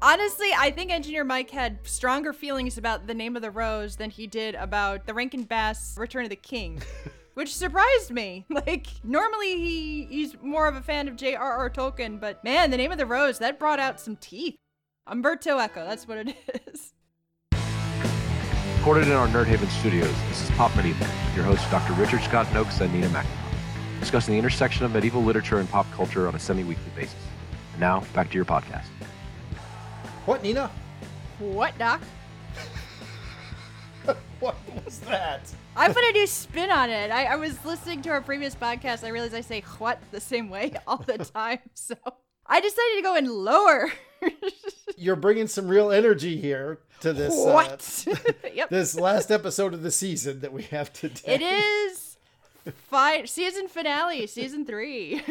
Honestly, I think Engineer Mike had stronger feelings about the name of the rose than he did about the Rankin Bass Return of the King. Which surprised me. Like, normally he, he's more of a fan of J.R.R. Tolkien, but man, the name of the rose, that brought out some teeth. Umberto Eco, that's what it is. Recorded in our Nerdhaven studios, this is Pop Medieval, with your hosts Dr. Richard Scott Nokes and Nina McIntosh, discussing the intersection of medieval literature and pop culture on a semi-weekly basis. And now, back to your podcast. What, Nina? What, Doc? What was that? I put a new spin on it. I, I was listening to our previous podcast. I realized I say what the same way all the time. So I decided to go in lower. You're bringing some real energy here to this. uh, what? yep. this last episode of the season that we have today. It is fi- season finale, season three.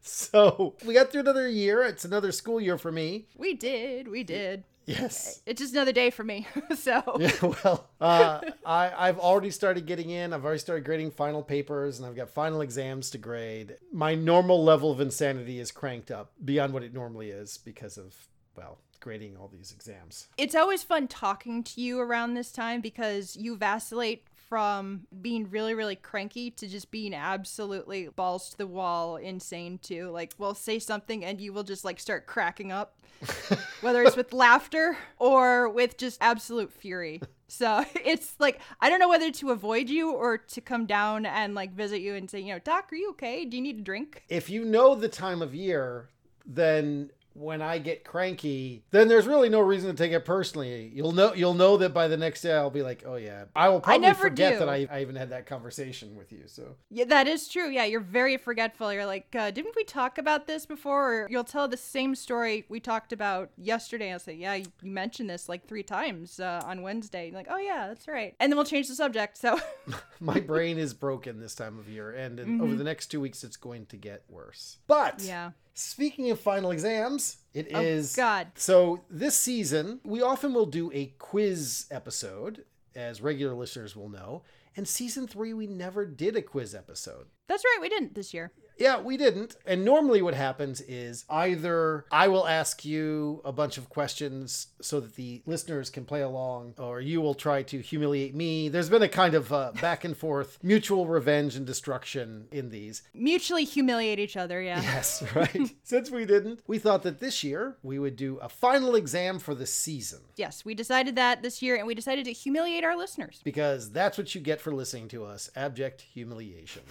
So we got through another year. It's another school year for me. we did, we did. Yes. It's just another day for me. so Yeah, well, uh, I, I've already started getting in. I've already started grading final papers, and I've got final exams to grade. My normal level of insanity is cranked up beyond what it normally is because of, well, grading all these exams. it's always fun talking to you around this time because you vacillate from being really really cranky to just being absolutely balls to the wall insane too. Like we'll say something and you will just like start cracking up whether it's with laughter or with just absolute fury. So it's like i don't know whether to avoid you or to come down and like visit you and say you know doc are you okay? Do you need a drink? If you know the time of year, then when I get cranky, then there's really no reason to take it personally. You'll know you'll know that by the next day I'll be like, oh yeah. I will probably never forget do. that I, I even had that conversation with you. So Yeah, that is true. Yeah, you're very forgetful. You're like, uh, didn't we talk about this before? Or you'll tell the same story we talked about yesterday. I'll say, yeah, you mentioned this like three times uh, on Wednesday. You're like, oh yeah, that's right. And then we'll change the subject. So my brain is broken this time of year, and in, over the next two weeks it's going to get worse. But Mm-hmm. yeah. Speaking of final exams, it oh, is Oh, God. So this season, we often will do a quiz episode, as regular listeners will know. And season three, we never did a quiz episode. That's right. We didn't this year. Yeah, we didn't. And normally what happens is either I will ask you a bunch of questions so that the listeners can play along, or you will try to humiliate me. There's been a kind of uh, back and forth mutual revenge and destruction in these. Mutually humiliate each other. Yeah. Yes, right. Since we didn't, we thought that this year we would do a final exam for the season Yes, we decided that this year, and we decided to humiliate our listeners. because that's what you get for listening to us abject humiliation.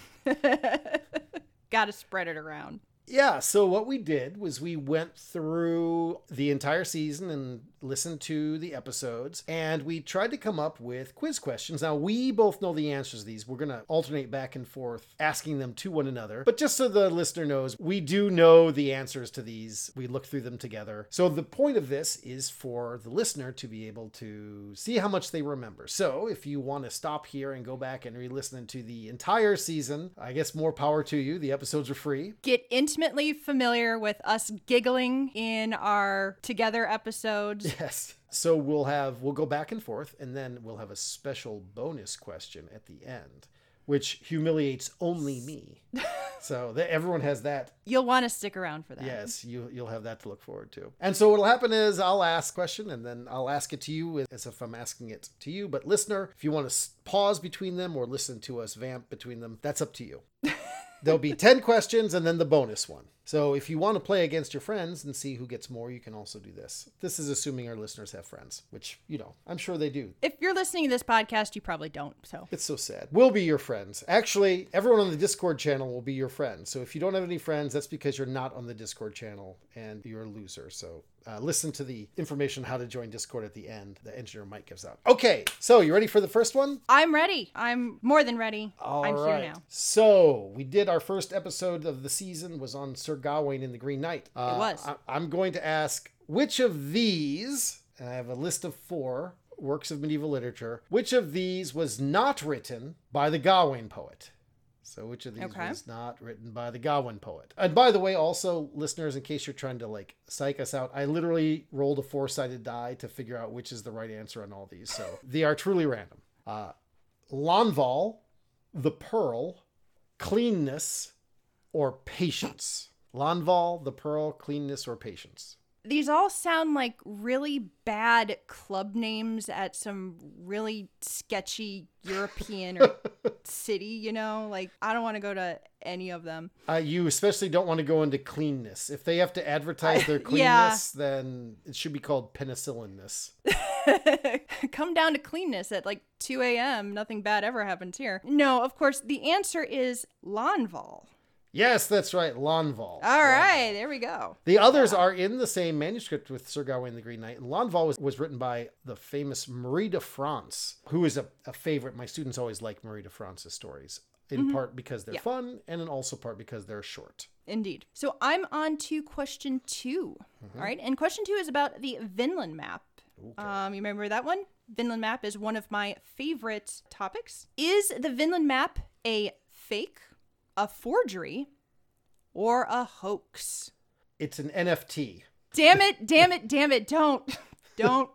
Got to spread it around. Yeah, so what we did was we went through the entire season and listened to the episodes, and we tried to come up with quiz questions. Now, we both know the answers to these. We're going to alternate back and forth asking them to one another. But just so the listener knows, we do know the answers to these. We looked through them together. So the point of this is for the listener to be able to see how much they remember. So if you want to stop here and go back and re listen to the entire season, I guess more power to you. The episodes are free. Get intimately familiar with us giggling in our together episodes. Yes. So we'll have we'll go back and forth, and then we'll have a special bonus question at the end, which humiliates only me. so that everyone has that. You'll want to stick around for that. Yes, you you'll have that to look forward to. And so what'll happen is I'll ask a question, and then I'll ask it to you as if I'm asking it to you. But listener, if you want to pause between them or listen to us vamp between them, that's up to you. There'll be 10 questions and then the bonus one. So if you want to play against your friends and see who gets more, you can also do this. This is assuming our listeners have friends, which, you know, I'm sure they do. If you're listening to this podcast, you probably don't. So It's so sad. We'll be your friends. Actually, everyone on the Discord channel will be your friends. So if you don't have any friends, that's because you're not on the Discord channel and you're a loser. So uh, listen to the information how to join Discord at the end The Engineer Mike gives out. Okay, so you ready for the first one? I'm ready. I'm more than ready. All I'm right. here now. So we did our first episode of the season was on Sir Gawain in the Green Knight. Uh, was. I, I'm going to ask which of these, and I have a list of four works of medieval literature, which of these was not written by the Gawain poet? So which of these Okay. was not written by the Gawain poet? And by the way, also listeners, in case you're trying to like psych us out, I literally rolled a four-sided die to figure out which is the right answer on all these. So they are truly random. Uh, Lanval, the Pearl, Cleanness, or Patience. Lanval, the Pearl, Cleanness, or Patience. these all sound like really bad club names at some really sketchy European or city, you know? Like, I don't want to go to any of them. Uh, you especially don't want to go into cleanness. If they have to advertise their Yeah. cleanness, then it should be called penicillinness. Come down to cleanness at like 2 a.m. Nothing bad ever happens here. No, of course, the answer is Lanval. Yes, that's right, Lanval. All right, there we go. The others are in the same manuscript with Sir Gawain and the Green Knight. And Lanval was, was written by the famous Marie de France, who is a, a favorite. My students always like Marie de France's stories, in part because they're Yeah. fun and in also part because they're short. Indeed. So I'm on to question 2 All right, and question two is about the Vinland map. Um, you remember that one? Vinland map is one of my favorite topics. Is the Vinland map a fake, a forgery, or a hoax? It's an NFT. Damn it, damn it, damn it, don't. Don't.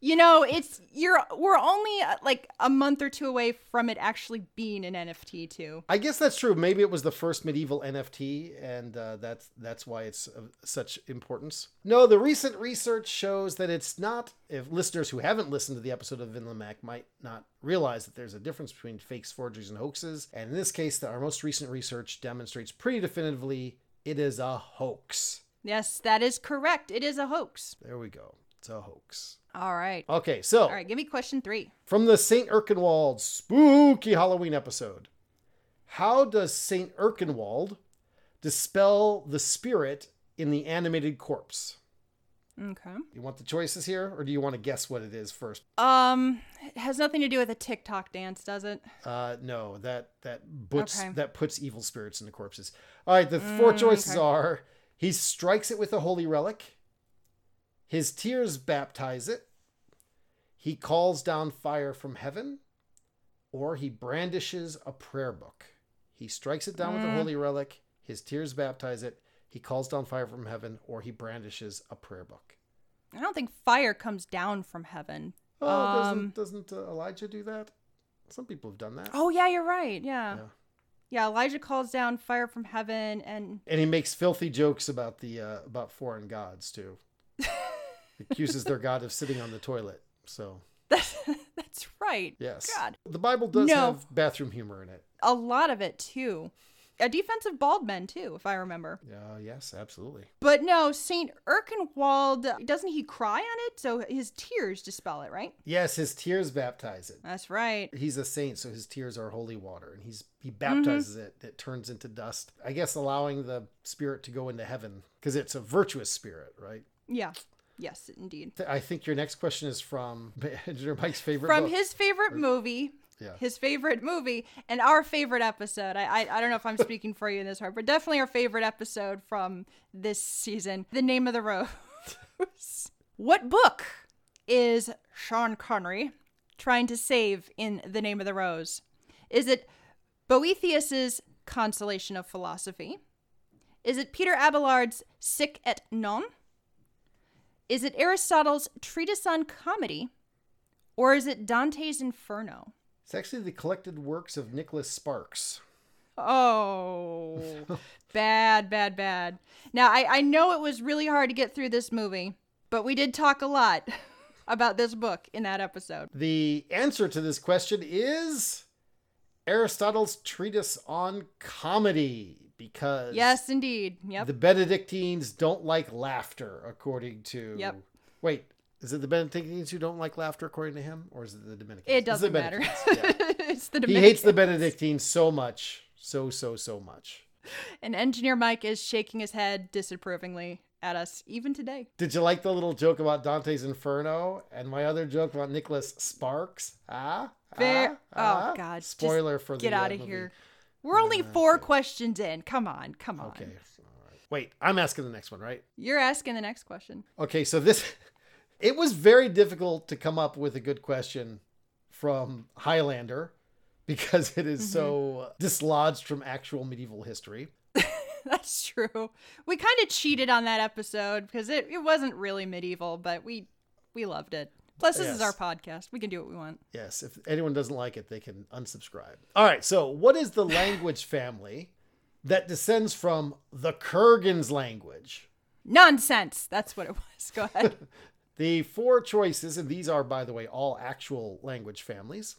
You know, it's you're we're only uh, like a month or two away from it actually being an NFT too. I guess that's true. Maybe it was the first medieval NFT, and uh, that's that's why it's of such importance. No, the recent research shows that it's not. If listeners who haven't listened to the episode of Vinland Map might not realize that there's a difference between fakes, forgeries, and hoaxes, and in this case, the, our most recent research demonstrates pretty definitively it is a hoax. Yes, that is correct. It is a hoax. There we go. It's a hoax. All right. Okay, so All right, give me question 3. from the St. Erkenwald spooky Halloween episode. How does St. Erkenwald dispel the spirit in the animated corpse? Okay. You want the choices here, or do you want to guess what it is first? Um, it has nothing to do with a TikTok dance, does it? Uh, no, that that puts Okay. that puts evil spirits into corpses. All right, the four Mm, choices okay. are: he strikes it with a holy relic, his tears baptize it, he calls down fire from heaven, or he brandishes a prayer book. He strikes it down with a Mm. holy relic, his tears baptize it, he calls down fire from heaven, or he brandishes a prayer book. I don't think fire comes down from heaven. Oh, Um, doesn't doesn't uh, Elijah do that? Some people have done that. Oh yeah, you're right. Yeah. Yeah. yeah. Elijah calls down fire from heaven and and he makes filthy jokes about the uh, about foreign gods too. Accuses their god of sitting on the toilet. So that's, that's right. yes, God. the Bible does No. have bathroom humor in it. A lot of it too. A defensive bald men too, if I remember. Uh, yes, absolutely. But no, Saint Erkenwald doesn't he cry on it? So his tears dispel it, right? Yes, his tears baptize it. That's right. He's a saint, so his tears are holy water, and he's he Mm-hmm. baptizes it. It turns into dust. I guess allowing the spirit to go into heaven because it's a virtuous spirit, right? Yeah. Yes, indeed. I think your next question is from Mike's favorite From book. his favorite movie. Yeah. His favorite movie and our favorite episode. I, I I don't know if I'm speaking for you in this part, but definitely our favorite episode from this season. The name of the rose. what book is Sean Connery trying to save in The Name of the Rose? Is it Boethius's Consolation of Philosophy? Is it Peter Abelard's Sic et Non? Is it Aristotle's Treatise on Comedy? Or is it Dante's Inferno? It's actually the collected works of Nicholas Sparks. Oh, bad, bad, bad. Now, I, I know it was really hard to get through this movie, but we did talk a lot about this book in that episode. The answer to this question is Aristotle's treatise on comedy, because Yes, indeed. Yep. the Benedictines don't like laughter, according to. Yep. Wait, is it the Benedictines who don't like laughter, according to him, or is it the Dominicans? it doesn't matter. Yeah. it's the he hates the Dominicans. Benedictines so much, so so so much. And Engineer Mike is shaking his head disapprovingly at us even today. Did you like the little joke about Dante's Inferno and my other joke about Nicholas Sparks? Ah, Fair- ah, oh, ah? God, just Spoiler for the Get uh, out of movie. here. We're only four questions in. Come on, come on. Okay. All right. Wait, I'm asking the next one, right? You're asking the next question. Okay, so this it was very difficult to come up with a good question from Highlander because it is so mm-hmm. dislodged from actual medieval history. That's true. We kind of cheated on that episode because it, it wasn't really medieval, but we we loved it. Plus, this is our podcast. We can do what we want. Yes, if anyone doesn't like it, they can unsubscribe. All right, so what is the language family that descends from the Kurgan's language? Nonsense. That's what it was. Go ahead. The four choices, and these are, by the way, all actual language families,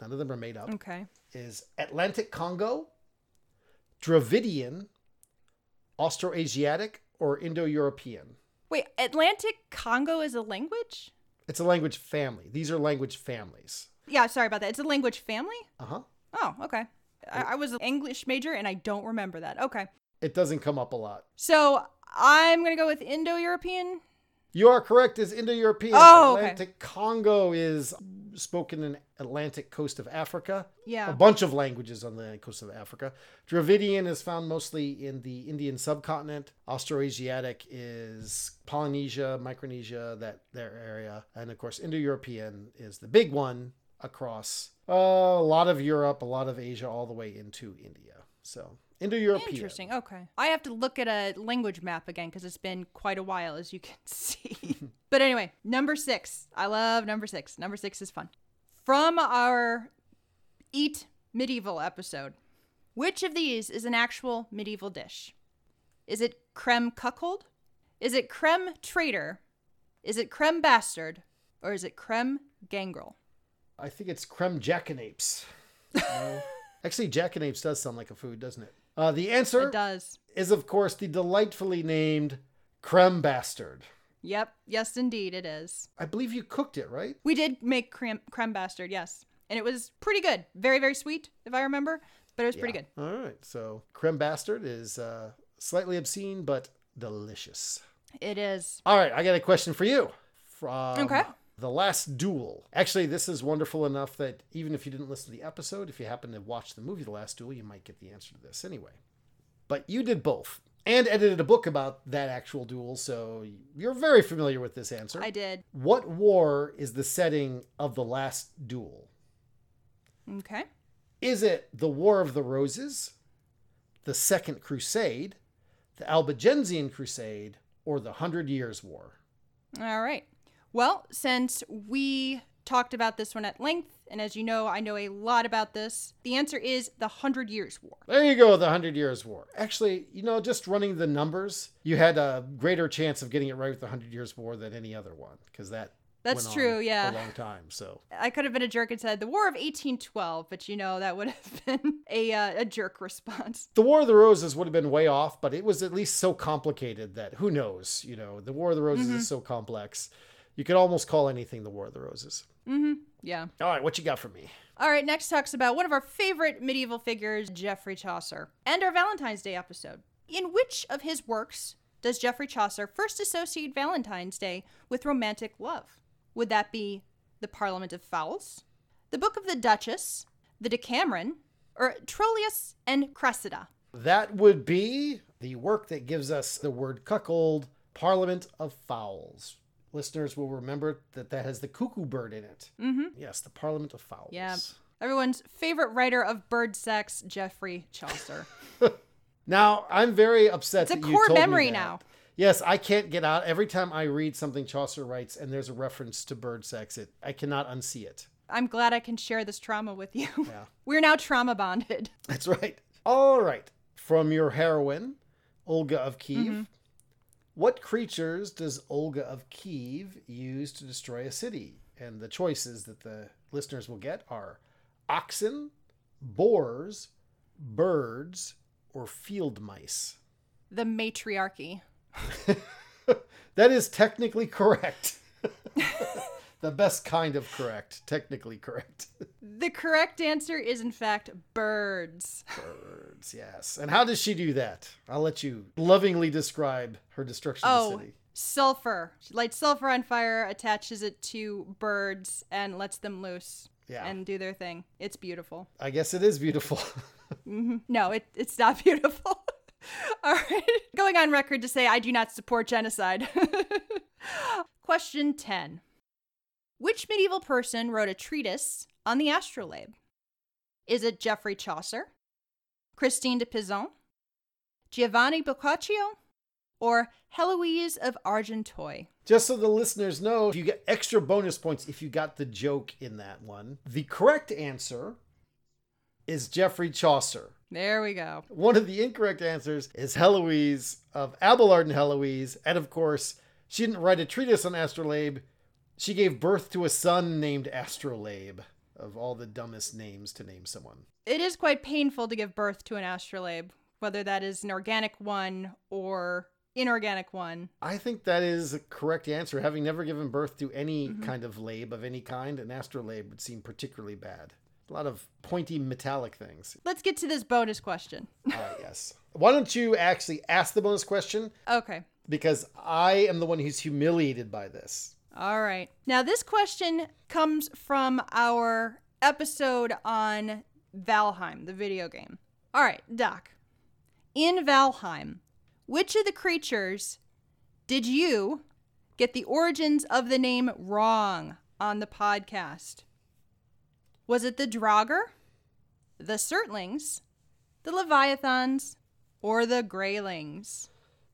none of them are made up, okay. is Atlantic Congo, Dravidian, Austroasiatic, or Indo European. Wait, Atlantic Congo is a language? It's a language family. These are language families. Yeah, sorry about that. It's a language family? Uh huh. Oh, okay. I, I was an English major and I don't remember that. Okay. It doesn't come up a lot. So I'm going to go with Indo European. You are correct. Is Indo European. Oh, okay. Atlantic Congo is spoken in Atlantic coast of Africa. Yeah. A bunch of languages on the coast of Africa. Dravidian is found mostly in the Indian subcontinent. Austroasiatic is Polynesia, Micronesia, that their area, and of course Indo-European is the big one across uh, a lot of Europe, a lot of Asia, all the way into India. So Indo-European. Interesting. Okay. I have to look at a language map again because it's been quite a while, as you can see. but anyway, number six. I love number six. Number six is fun. From our Eat Medieval episode, which of these is an actual medieval dish? Is it creme cuckold? Is it creme traitor? Is it creme bastard? Or is it creme gangrel? I think it's creme jackanapes. No. Actually, jackanapes does sound like a food, doesn't it? Uh, the answer It does. is, of course, the delightfully named creme bastard. Yep. Yes, indeed, it is. I believe you cooked it, right? We did make creme, creme bastard, yes. And it was pretty good. Very, very sweet, if I remember. But it was pretty good. All right. So creme bastard is uh, slightly obscene, but delicious. It is. All right. I got a question for you. From Okay. The Last Duel. Actually, this is wonderful enough that even if you didn't listen to the episode, if you happen to watch the movie The Last Duel, you might get the answer to this anyway. But you did both and edited a book about that actual duel, so you're very familiar with this answer. I did. What war is the setting of The Last Duel? Okay. Is it the War of the Roses, the Second Crusade, the Albigensian Crusade, or the Hundred Years' War? All right. Well, since we talked about this one at length, and as you know, I know a lot about this, the answer is the Hundred Years' War. There you go, the Hundred Years' War. Actually, you know, just running the numbers, you had a greater chance of getting it right with the Hundred Years' War than any other one, because that That's went true, on yeah. a long time. So I could have been a jerk and said the War of 1812, but you know, that would have been a, uh, a jerk response. the War of the Roses would have been way off, but it was at least so complicated that who knows? You know, the War of the Roses is so complex. You could almost call anything the War of the Roses. Mm-hmm. Yeah. All right, what you got for me? All right, next talks about one of our favorite medieval figures, Geoffrey Chaucer, and our Valentine's Day episode. In which of his works does Geoffrey Chaucer first associate Valentine's Day with romantic love? Would that be The Parliament of Fowls, The Book of the Duchess, The Decameron, or Troilus and Cressida? That would be the work that gives us the word cuckold, Parliament of Fowls. Listeners will remember that that has the cuckoo bird in it. Mm-hmm. Yes, the Parliament of Fowls. Yeah. Everyone's favorite writer of bird sex, Geoffrey Chaucer. Now, I'm very upset It's a core me memory that. now. Yes, I can't get out. Every time I read something Chaucer writes and there's a reference to bird sex, it I cannot unsee it. I'm glad I can share this trauma with you. Yeah. We're now trauma bonded. That's right. All right. From your heroine, Olga of Kiev. Mm-hmm. What creatures does Olga of Kiev use to destroy a city? And the choices that the listeners will get are oxen, boars, birds, or field mice. The matriarchy. that is technically correct. the best kind of correct, technically correct. The correct answer is, in fact, birds. Birds, yes. And how does she do that? I'll let you lovingly describe her destruction of Oh, the city. sulfur. She lights sulfur on fire, attaches it to birds, and lets them loose Yeah. and do their thing. It's beautiful. I guess it is beautiful. hmm No, it, it's not beautiful. All right. Going on record to say I do not support genocide. Question 10 Which medieval person wrote a treatise on the astrolabe? Is it Geoffrey Chaucer, Christine de Pizan, Giovanni Boccaccio, or Heloise of Argenteuil? Just so the listeners know, you get extra bonus points if you got the joke in that one. The correct answer is Geoffrey Chaucer. There we go. One of the incorrect answers is Heloise of Abelard and Heloise. And of course, she didn't write a treatise on astrolabe. She gave birth to a son named Astrolabe, of all the dumbest names to name someone. It is quite painful to give birth to an astrolabe, whether that is an organic one or inorganic one. I think that is a correct answer. Having never given birth to any kind of labe of any kind, an astrolabe would seem particularly bad. A lot of pointy metallic things. Let's get to this bonus question. Ah, yes. Why don't you actually ask the bonus question? Okay. Because I am the one who's humiliated by this. All right. Now, this question comes from our episode on Valheim, the video game. All right, Doc. In Valheim, which of the creatures did you get the origins of the name wrong on the podcast? Was it the Draugr, the Surtlings, the Leviathans, or the Graylings?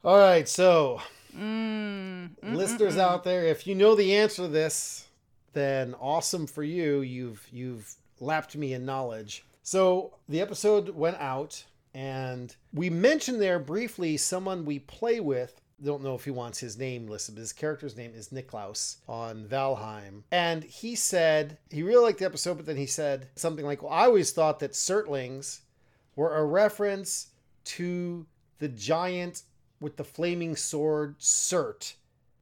All right, so Mm, mm, listeners mm, mm. out there, if you know the answer to this, then awesome for you. You've you've lapped me in knowledge. So the episode went out, and we mentioned there briefly someone we play with. Don't know if he wants his name listed, but his character's name is Niklaus on Valheim. And he said he really liked the episode, but then he said something like, Well, I always thought that Surtlings were a reference to the giant with the flaming sword Surt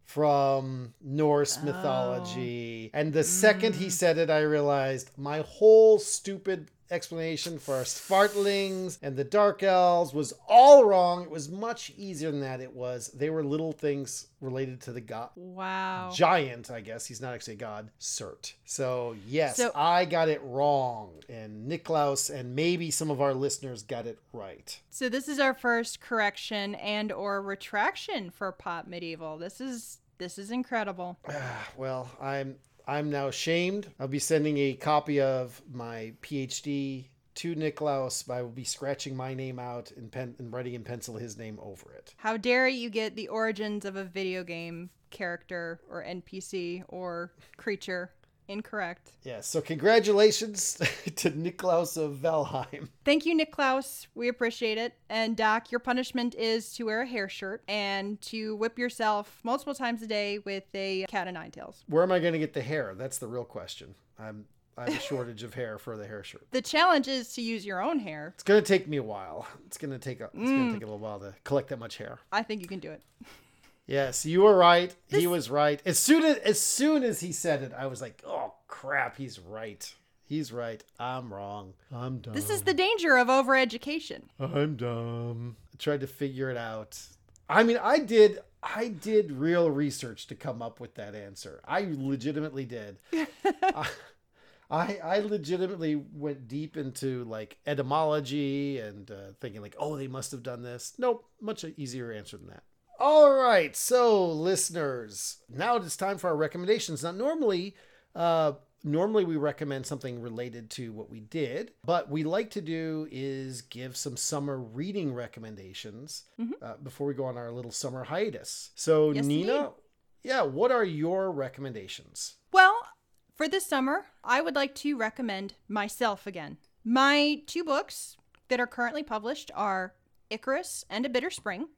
from Norse Oh. mythology. And the second he Mm. said it, I realized my whole stupid explanation for our Surtlings and the Dark Elves was all wrong. It was much easier than that. It was they were little things related to the god Wow. giant, I guess. He's not actually a god, Surt. So, yes, So- I got it wrong. And Niklaus and maybe some of our listeners got it right. So this is our first correction and or retraction for pop medieval. This is this is incredible. Well, I'm I'm now ashamed. I'll be sending a copy of my PhD to Niklaus. I will be scratching my name out in pen and writing in pencil his name over it. How dare you get the origins of a video game character or NPC or creature incorrect. Yes, so congratulations to Niklaus of Valheim. Thank you, Niklaus. We appreciate it. And Doc, your punishment is to wear a hair shirt and to whip yourself multiple times a day with a cat of nine tails. Where am I going to get the hair? That's the real question. I'm I have a shortage of hair for the hair shirt. The challenge is to use your own hair. It's gonna take me a while. It's gonna take a it's gonna Mm. take a little while to collect that much hair. I think you can do it. Yes, you were right. He was right. As soon as as soon as he said it, I was like, "Oh crap, he's right. He's right. I'm wrong. I'm dumb. This is the danger of overeducation. I'm dumb." I tried to figure it out. I mean, I did I did real research to come up with that answer. I legitimately did. I, I I legitimately went deep into like etymology and uh, thinking like, oh, they must have done this. Nope, much easier answer than that. All right, so listeners, now it is time for our recommendations. Now, normally, uh, normally we recommend something related to what we did, but we like to do is give some summer reading recommendations Mhm. uh, before we go on our little summer hiatus. So, Yes, Nina, indeed. yeah, what are your recommendations? Well, for this summer, I would like to recommend myself again. My two books that are currently published are Icarus and A Bitter Spring,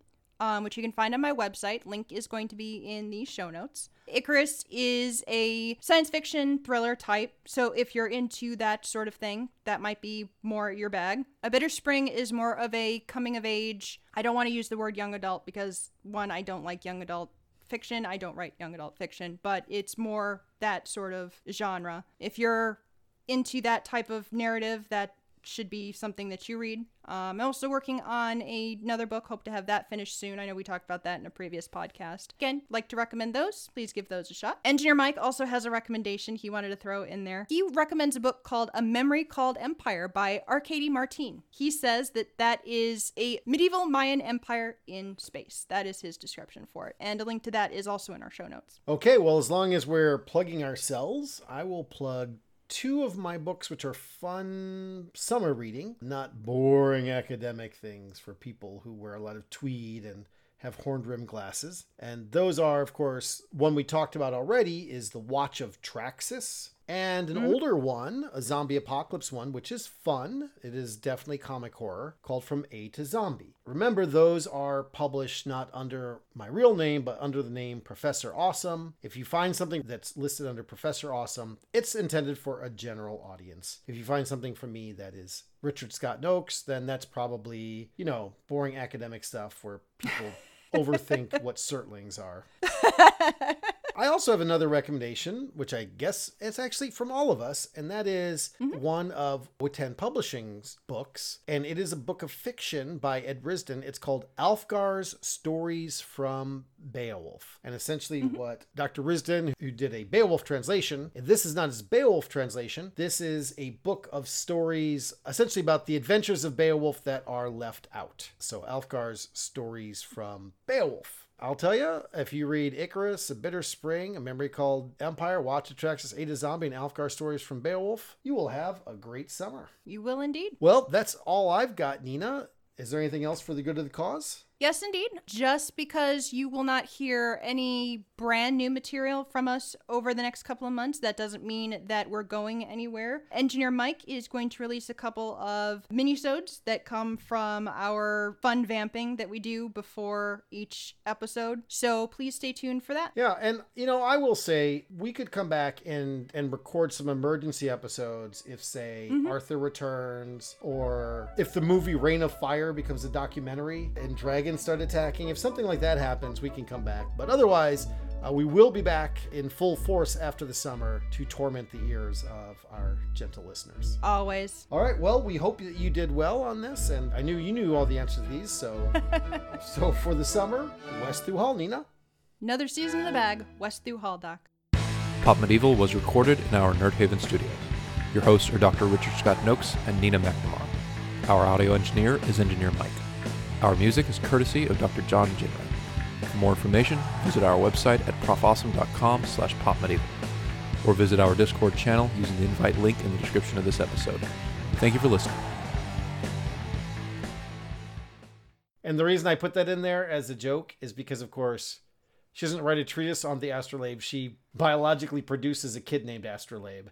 um, which you can find on my website. Link is going to be in the show notes. Icarus is a science fiction thriller type, so if you're into that sort of thing, that might be more your bag. A Bitter Spring is more of a coming of age. I don't want to use the word young adult because, one, I don't like young adult fiction. I don't write young adult fiction, but it's more that sort of genre. If you're into that type of narrative, that should be something that you read. Um, I'm also working on a, another book. Hope to have that finished soon. I know we talked about that in a previous podcast. Again, like to recommend those. Please give those a shot. Engineer Mike also has a recommendation he wanted to throw in there. He recommends a book called A Memory Called Empire by Arkady Martine. He says that that is a medieval Mayan empire in space. That is his description for it. And a link to that is also in our show notes. Okay, well, as long as we're plugging ourselves, I will plug two of my books, which are fun summer reading, not boring academic things for people who wear a lot of tweed and have horned rim glasses. And those are, of course, one we talked about already is The Watch of Traxus and an hmm? older one, a zombie apocalypse one, which is fun. It is definitely comic horror, called From A to Zombie. Remember, those are published not under my real name, but under the name Professor Awesome. If you find something that's listed under Professor Awesome, it's intended for a general audience. If you find something from me that is Richard Scott Nokes, then that's probably, you know, boring academic stuff where people overthink what Surtlings are. I also have another recommendation, which I guess it's actually from all of us, and that is mm-hmm. one of Witan Publishing's books. And it is a book of fiction by Ed Risden. It's called Alfgar's Stories from Beowulf. And essentially, mm-hmm. what Dr. Risden, who did a Beowulf translation, and this is not his Beowulf translation, this is a book of stories essentially about the adventures of Beowulf that are left out. So, Alfgar's Stories from Beowulf. I'll tell you, if you read Icarus, A Bitter Spring, A Memory Called Empire, Watch Atraxas, A to Zombie, and Alfgar Stories from Beowulf, you will have a great summer. You will indeed. Well, that's all I've got, Nina. Is there anything else for the good of the cause? Yes, indeed. Just because you will not hear any brand new material from us over the next couple of months, that doesn't mean that we're going anywhere. Engineer Mike is going to release a couple of minisodes that come from our fun vamping that we do before each episode. So please stay tuned for that. Yeah, and you know, I will say we could come back and and record some emergency episodes if say mm-hmm. Arthur returns or if the movie Reign of Fire becomes a documentary and dragons start attacking. If something like that happens, we can come back. But otherwise, uh, we will be back in full force after the summer to torment the ears of our gentle listeners. Always. All right. Well, we hope that you did well on this, and I knew you knew all the answers to these. So, so for the summer, West through Hall, Nina. Another season in the bag, West through Hall Doc. Pop Medieval was recorded in our Nerd Haven studios. Your hosts are Dr. Richard Scott Nokes and Nina McNamara. Our audio engineer is Engineer Mike. Our music is courtesy of Dr. John Jinran. For more information, visit our website at profawesome.com slash popmedieval or visit our Discord channel using the invite link in the description of this episode. Thank you for listening. And the reason I put that in there as a joke is because, of course, she doesn't write a treatise on the astrolabe. She biologically produces a kid named Astrolabe.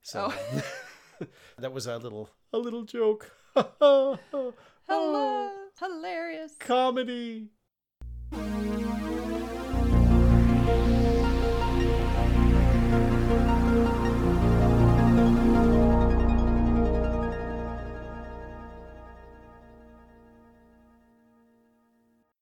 So oh. that was a little a little joke. Hello. Oh. Hilarious. Comedy.